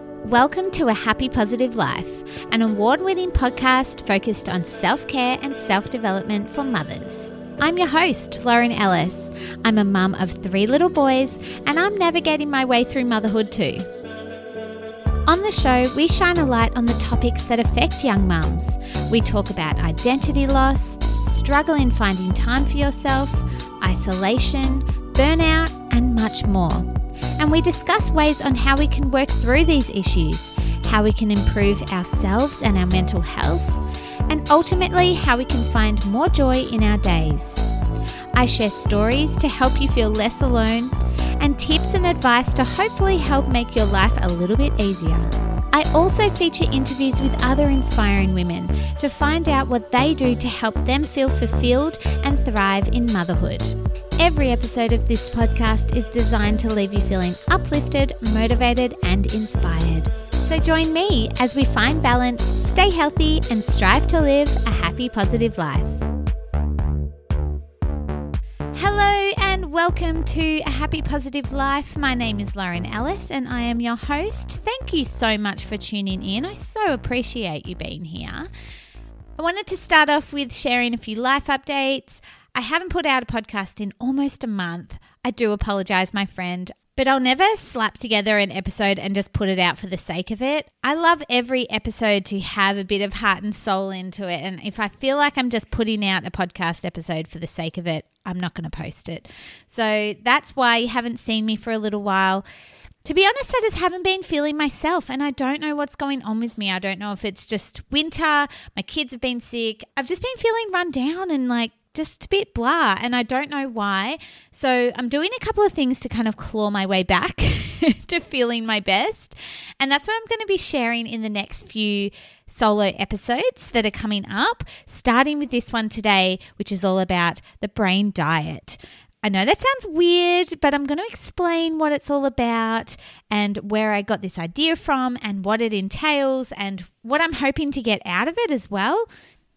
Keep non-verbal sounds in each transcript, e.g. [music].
Welcome to A Happy Positive Life, an award winning podcast focused on self care and self development for mothers. I'm your host, Lauren Ellis. I'm a mum of three little boys, and I'm navigating my way through motherhood too. On the show, we shine a light on the topics that affect young mums. We talk about identity loss, struggle in finding time for yourself, isolation, burnout, and much more. And we discuss ways on how we can work through these issues, how we can improve ourselves and our mental health, and ultimately how we can find more joy in our days. I share stories to help you feel less alone and tips and advice to hopefully help make your life a little bit easier. I also feature interviews with other inspiring women to find out what they do to help them feel fulfilled and thrive in motherhood. Every episode of this podcast is designed to leave you feeling uplifted, motivated, and inspired. So join me as we find balance, stay healthy, and strive to live a happy, positive life. Hello and welcome to A Happy Positive Life. My name is Lauren Ellis and I am your host. Thank you so much for tuning in. I so appreciate you being here. I wanted to start off with sharing a few life updates. I haven't put out a podcast in almost a month. I do apologize, my friend. But I'll never slap together an episode and just put it out for the sake of it. I love every episode to have a bit of heart and soul into it. And if I feel like I'm just putting out a podcast episode for the sake of it, I'm not going to post it. So that's why you haven't seen me for a little while. To be honest, I just haven't been feeling myself and I don't know what's going on with me. I don't know if it's just winter, my kids have been sick. I've just been feeling run down and like just a bit blah, and I don't know why. So I'm doing a couple of things to kind of claw my way back [laughs] to feeling my best. And that's what I'm going to be sharing in the next few solo episodes that are coming up, starting with this one today, which is all about the brain diet. I know that sounds weird, but I'm going to explain what it's all about and where I got this idea from and what it entails and what I'm hoping to get out of it as well.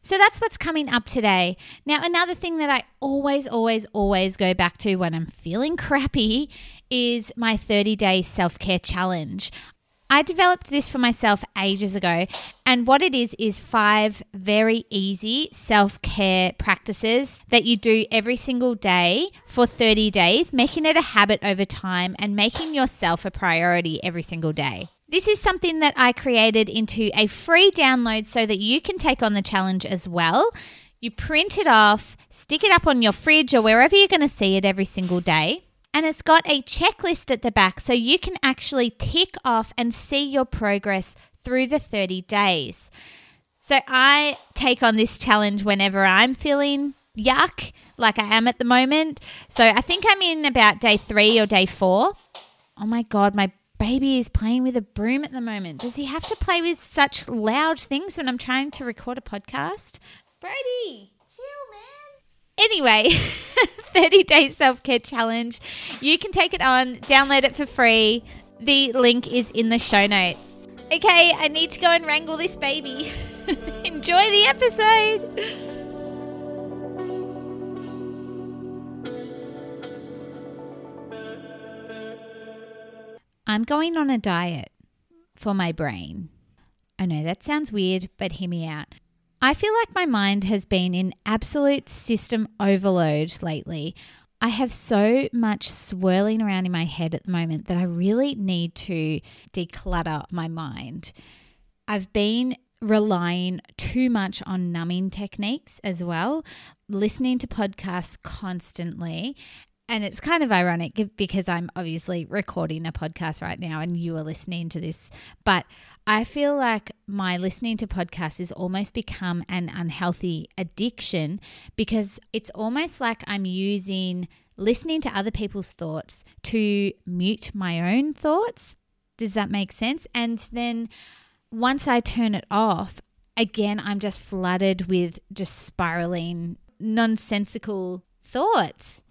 So that's what's coming up today. Now, another thing that I always, always, always go back to when I'm feeling crappy is my 30 day self care challenge. I developed this for myself ages ago, and what it is is five very easy self care practices that you do every single day for 30 days, making it a habit over time and making yourself a priority every single day. This is something that I created into a free download so that you can take on the challenge as well. You print it off, stick it up on your fridge or wherever you're going to see it every single day. And it's got a checklist at the back so you can actually tick off and see your progress through the 30 days. So I take on this challenge whenever I'm feeling yuck, like I am at the moment. So I think I'm in about day three or day four. Oh my God, my baby is playing with a broom at the moment. Does he have to play with such loud things when I'm trying to record a podcast? Brody, chill, man. Anyway, [laughs] 30 day self care challenge. You can take it on, download it for free. The link is in the show notes. Okay, I need to go and wrangle this baby. [laughs] Enjoy the episode. I'm going on a diet for my brain. I know that sounds weird, but hear me out. I feel like my mind has been in absolute system overload lately. I have so much swirling around in my head at the moment that I really need to declutter my mind. I've been relying too much on numbing techniques as well, listening to podcasts constantly, and it's kind of ironic because I'm obviously recording a podcast right now and you are listening to this. But I feel like my listening to podcasts has almost become an unhealthy addiction because it's almost like I'm using listening to other people's thoughts to mute my own thoughts. Does that make sense? And then once I turn it off, again, I'm just flooded with just spiraling nonsensical thoughts.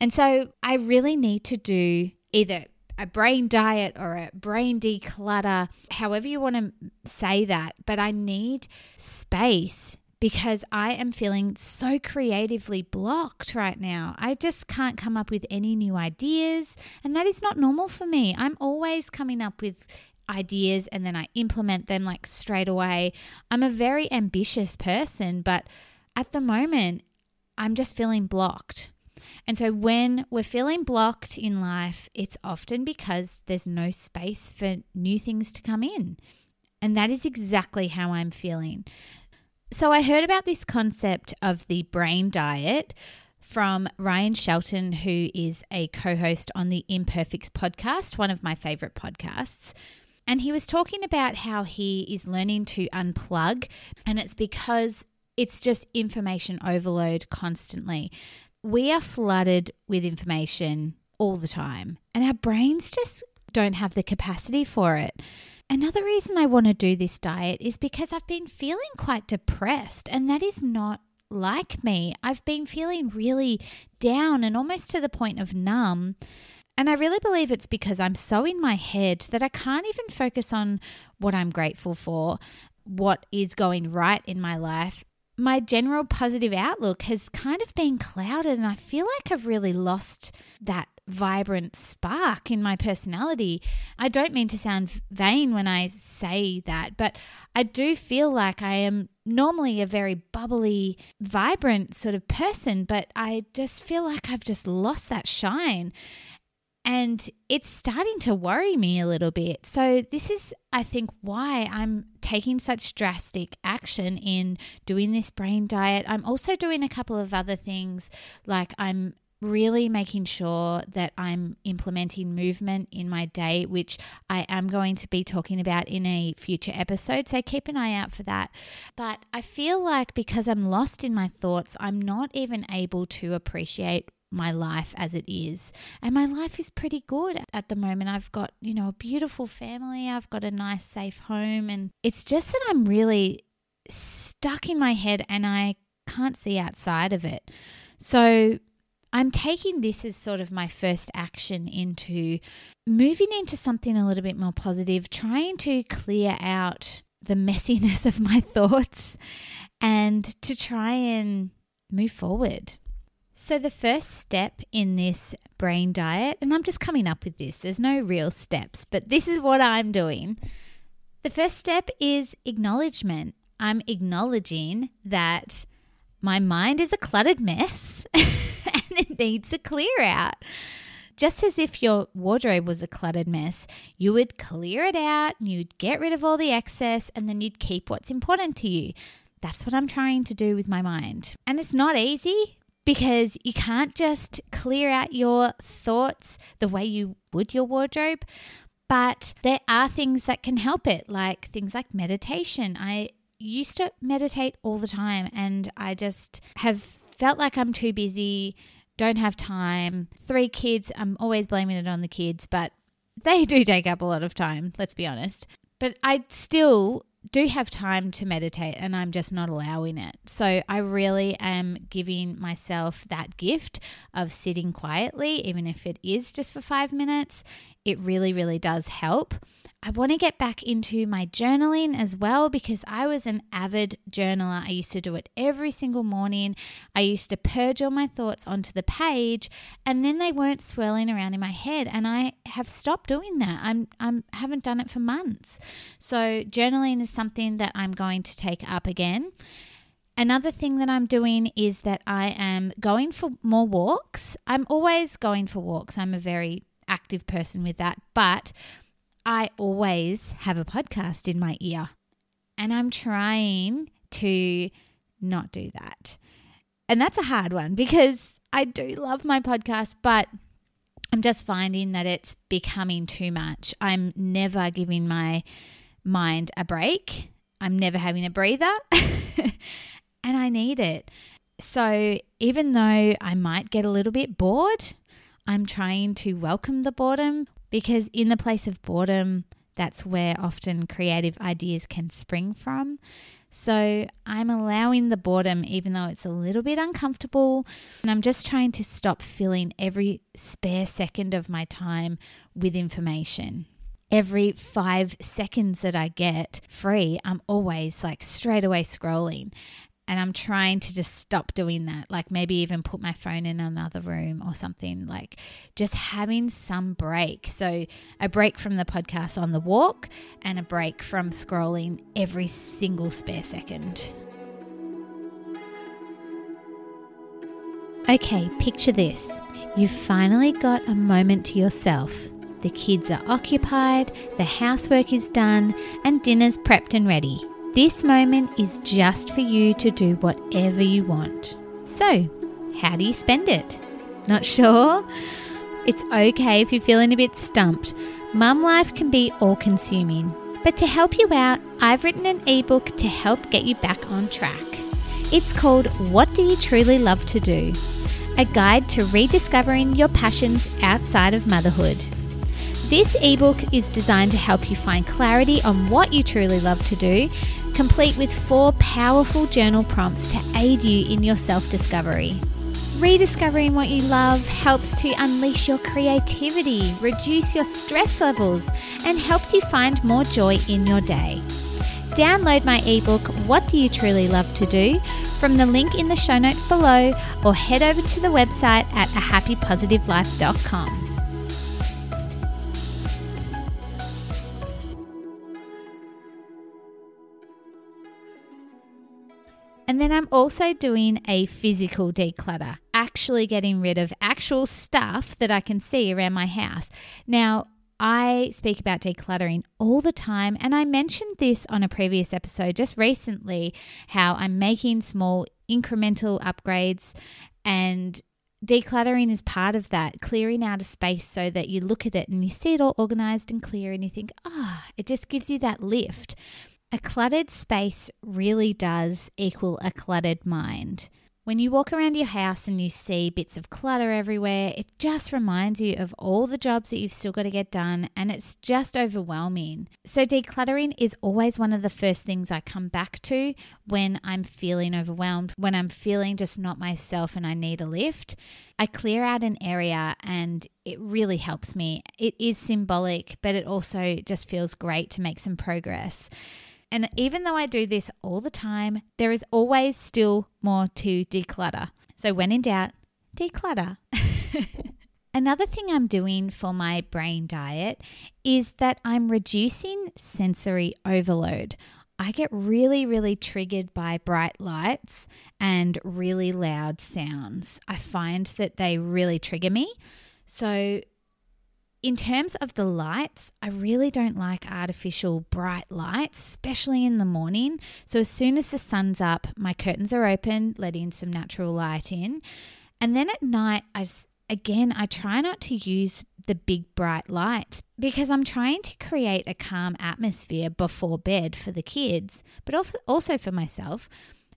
And so I really need to do either a brain diet or a brain declutter, however you want to say that. But I need space because I am feeling so creatively blocked right now. I just can't come up with any new ideas. And that is not normal for me. I'm always coming up with ideas and then I implement them like straight away. I'm a very ambitious person, but at the moment, I'm just feeling blocked. And so when we're feeling blocked in life, it's often because there's no space for new things to come in. And that is exactly how I'm feeling. So I heard about this concept of the brain diet from Ryan Shelton, who is a co host on the Imperfects podcast, one of my favorite podcasts. And he was talking about how he is learning to unplug, and it's because it's just information overload constantly. We are flooded with information all the time, and our brains just don't have the capacity for it. Another reason I want to do this diet is because I've been feeling quite depressed, and that is not like me. I've been feeling really down and almost to the point of numb. And I really believe it's because I'm so in my head that I can't even focus on what I'm grateful for, what is going right in my life. My general positive outlook has kind of been clouded, and I feel like I've really lost that vibrant spark in my personality. I don't mean to sound vain when I say that, but I do feel like I am normally a very bubbly, vibrant sort of person, but I just feel like I've just lost that shine. And it's starting to worry me a little bit. So, this is, I think, why I'm taking such drastic action in doing this brain diet. I'm also doing a couple of other things, like I'm really making sure that I'm implementing movement in my day, which I am going to be talking about in a future episode. So keep an eye out for that. But I feel like because I'm lost in my thoughts, I'm not even able to appreciate my life as it is. And my life is pretty good at the moment. I've got, you know, a beautiful family, I've got a nice, safe home. And it's just that I'm really stuck in my head and I can't see outside of it. So I'm taking this as sort of my first action into moving into something a little bit more positive, trying to clear out the messiness [laughs] of my thoughts and to try and move forward. So, the first step in this brain diet, and I'm just coming up with this, there's no real steps, but this is what I'm doing. The first step is acknowledgement. I'm acknowledging that my mind is a cluttered mess. [laughs] And it needs a clear out. Just as if your wardrobe was a cluttered mess, you would clear it out, and you'd get rid of all the excess, and then you'd keep what's important to you. That's what I'm trying to do with my mind. And it's not easy because you can't just clear out your thoughts the way you would your wardrobe. But there are things that can help it, like things like meditation. I used to meditate all the time, and I just have felt like I'm too busy don't have time. Three kids, I'm always blaming it on the kids, but they do take up a lot of time, let's be honest. But I still do have time to meditate and I'm just not allowing it. So I really am giving myself that gift of sitting quietly, even if it is just for five minutes. It really, really does help. I want to get back into my journaling as well because I was an avid journaler. I used to do it every single morning. I used to purge all my thoughts onto the page and then they weren't swirling around in my head and I have stopped doing that. I'm I'm haven't done it for months. So journaling is something that I'm going to take up again. Another thing that I'm doing is that I am going for more walks. I'm always going for walks. I'm a very active person with that, but I always have a podcast in my ear. And I'm trying to not do that. And that's a hard one because I do love my podcast, but I'm just finding that it's becoming too much. I'm never giving my mind a break. I'm never having a breather. [laughs] and I need it. So even though I might get a little bit bored, I'm trying to welcome the boredom because in the place of boredom, that's where often creative ideas can spring from. So I'm allowing the boredom, even though it's a little bit uncomfortable. And I'm just trying to stop filling every spare second of my time with information. Every five seconds that I get free, I'm always like straight away scrolling. And I'm trying to just stop doing that. Like maybe even put my phone in another room or something. Like just having some break. So a break from the podcast on the walk and a break from scrolling every single spare second. Okay, picture this. You've finally got a moment to yourself. The kids are occupied, the housework is done, and dinner's prepped and ready. This moment is just for you to do whatever you want. So, how do you spend it? Not [laughs] sure? It's okay if you're feeling a bit stumped. Mum life can be all consuming. But to help you out, I've written an ebook to help get you back on track. It's called What Do You Truly Love to Do? A guide to rediscovering your passions outside of motherhood. This ebook is designed to help you find clarity on what you truly love to do, complete with four powerful journal prompts to aid you in your self discovery. Rediscovering what you love helps to unleash your creativity, reduce your stress levels, and helps you find more joy in your day. Download my ebook, What Do You Truly Love to Do, from the link in the show notes below, or head over to the website at ahappypositivelife.com. And then I'm also doing a physical declutter, actually getting rid of actual stuff that I can see around my house. Now, I speak about decluttering all the time, and I mentioned this on a previous episode just recently how I'm making small incremental upgrades and decluttering is part of that, clearing out a space so that you look at it and you see it all organized and clear and you think, ah, oh, it just gives you that lift. A cluttered space really does equal a cluttered mind. When you walk around your house and you see bits of clutter everywhere, it just reminds you of all the jobs that you've still got to get done, and it's just overwhelming. So, decluttering is always one of the first things I come back to when I'm feeling overwhelmed, when I'm feeling just not myself and I need a lift. I clear out an area and it really helps me. It is symbolic, but it also just feels great to make some progress. And even though I do this all the time, there is always still more to declutter. So when in doubt, declutter. [laughs] Another thing I'm doing for my brain diet is that I'm reducing sensory overload. I get really, really triggered by bright lights and really loud sounds. I find that they really trigger me. So, in terms of the lights, I really don't like artificial bright lights, especially in the morning. So, as soon as the sun's up, my curtains are open, letting some natural light in. And then at night, I again, I try not to use the big bright lights because I'm trying to create a calm atmosphere before bed for the kids, but also for myself.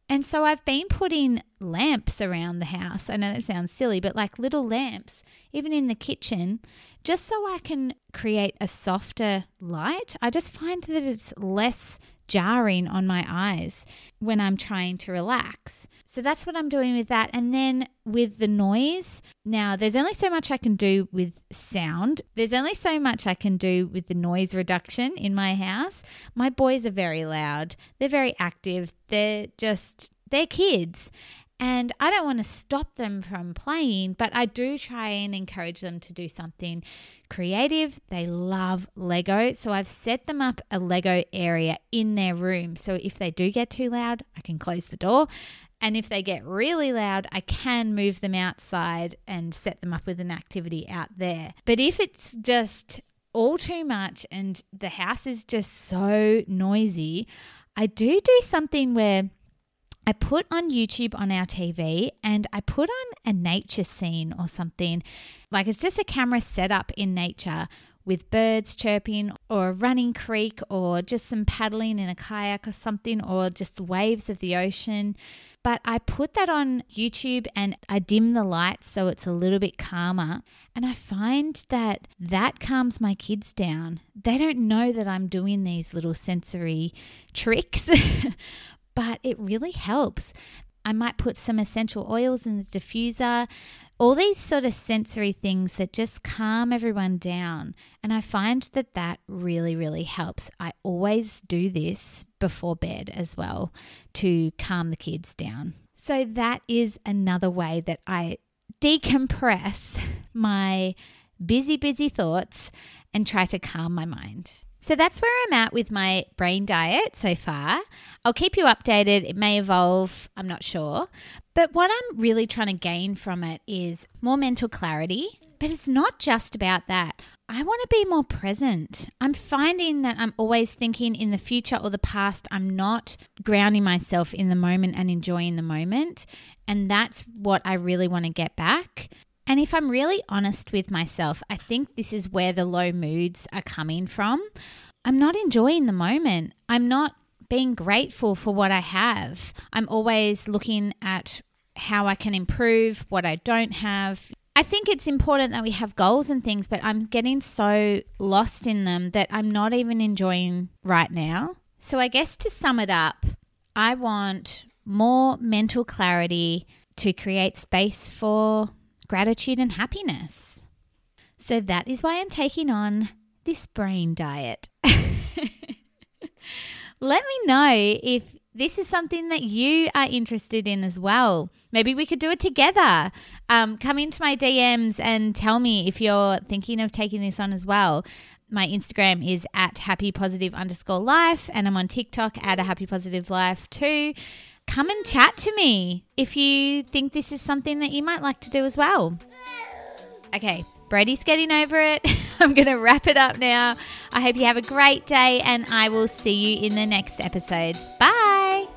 And so I've been putting lamps around the house. I know that sounds silly, but like little lamps, even in the kitchen, just so I can create a softer light. I just find that it's less jarring on my eyes when I'm trying to relax. So that's what I'm doing with that. And then with the noise, now there's only so much I can do with sound. There's only so much I can do with the noise reduction in my house. My boys are very loud, they're very active, they're just, they're kids. And I don't want to stop them from playing, but I do try and encourage them to do something creative. They love Lego. So I've set them up a Lego area in their room. So if they do get too loud, I can close the door. And if they get really loud, I can move them outside and set them up with an activity out there. But if it's just all too much and the house is just so noisy, I do do something where I put on YouTube on our TV and I put on a nature scene or something. Like it's just a camera set up in nature with birds chirping or a running creek or just some paddling in a kayak or something or just waves of the ocean. But I put that on YouTube and I dim the lights so it's a little bit calmer. And I find that that calms my kids down. They don't know that I'm doing these little sensory tricks, [laughs] but it really helps. I might put some essential oils in the diffuser all these sort of sensory things that just calm everyone down. And I find that that really, really helps. I always do this before bed as well to calm the kids down. So that is another way that I decompress [laughs] my busy, busy thoughts and try to calm my mind. So that's where I'm at with my brain diet so far. I'll keep you updated. It may evolve, I'm not sure. But what I'm really trying to gain from it is more mental clarity. But it's not just about that. I want to be more present. I'm finding that I'm always thinking in the future or the past. I'm not grounding myself in the moment and enjoying the moment. And that's what I really want to get back. And if I'm really honest with myself, I think this is where the low moods are coming from. I'm not enjoying the moment. I'm not being grateful for what I have. I'm always looking at how I can improve, what I don't have. I think it's important that we have goals and things, but I'm getting so lost in them that I'm not even enjoying right now. So, I guess to sum it up, I want more mental clarity to create space for gratitude and happiness. So that is why I'm taking on this brain diet. [laughs] Let me know if this is something that you are interested in as well. Maybe we could do it together. Um, come into my DMs and tell me if you're thinking of taking this on as well. My Instagram is at happy positive underscore life, and I'm on TikTok at a happy positive life too come and chat to me if you think this is something that you might like to do as well. Okay, Brady's getting over it. [laughs] I'm going to wrap it up now. I hope you have a great day, and I will see you in the next episode. Bye.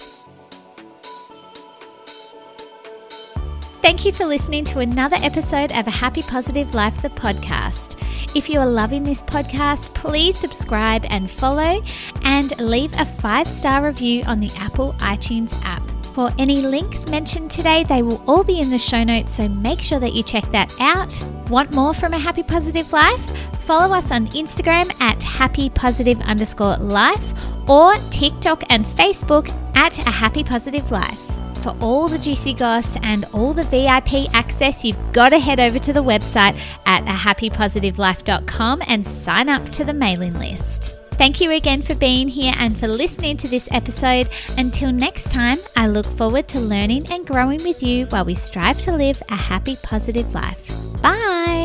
Thank you for listening to another episode of A Happy Positive Life, the podcast. If you are loving this podcast, please subscribe and follow and leave a five star review on the Apple iTunes app. For any links mentioned today, they will all be in the show notes, so make sure that you check that out. Want more from a happy positive life? Follow us on Instagram at happy positive underscore life or TikTok and Facebook at a happy positive life for all the juicy goss and all the VIP access, you've got to head over to the website at ahappypositivelife.com and sign up to the mailing list. Thank you again for being here and for listening to this episode. Until next time, I look forward to learning and growing with you while we strive to live a happy, positive life. Bye.